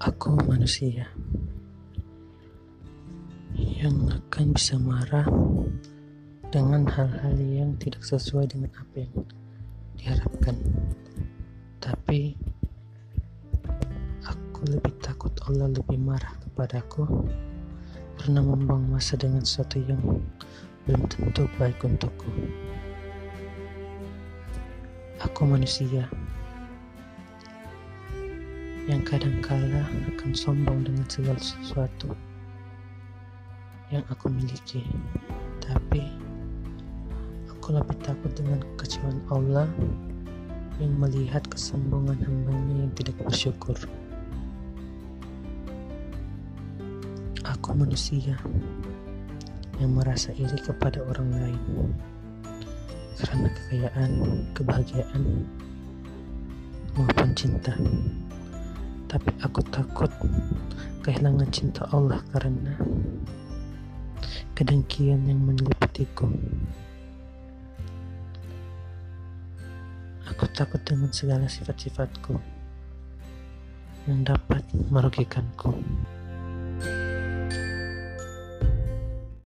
Aku manusia yang akan bisa marah dengan hal-hal yang tidak sesuai dengan apa yang diharapkan. Tapi aku lebih takut Allah lebih marah kepadaku karena membuang masa dengan sesuatu yang belum tentu baik untukku. Aku manusia yang kadangkala akan sombong dengan segala sesuatu yang aku miliki. Tapi aku lebih takut dengan kekecewaan Allah yang melihat kesombongan hambanya yang tidak bersyukur. Aku manusia yang merasa iri kepada orang lain karena kekayaan, kebahagiaan, maupun cinta tapi aku takut kehilangan cinta Allah karena kedengkian yang menyeliputiku. Aku takut dengan segala sifat-sifatku yang dapat merugikanku.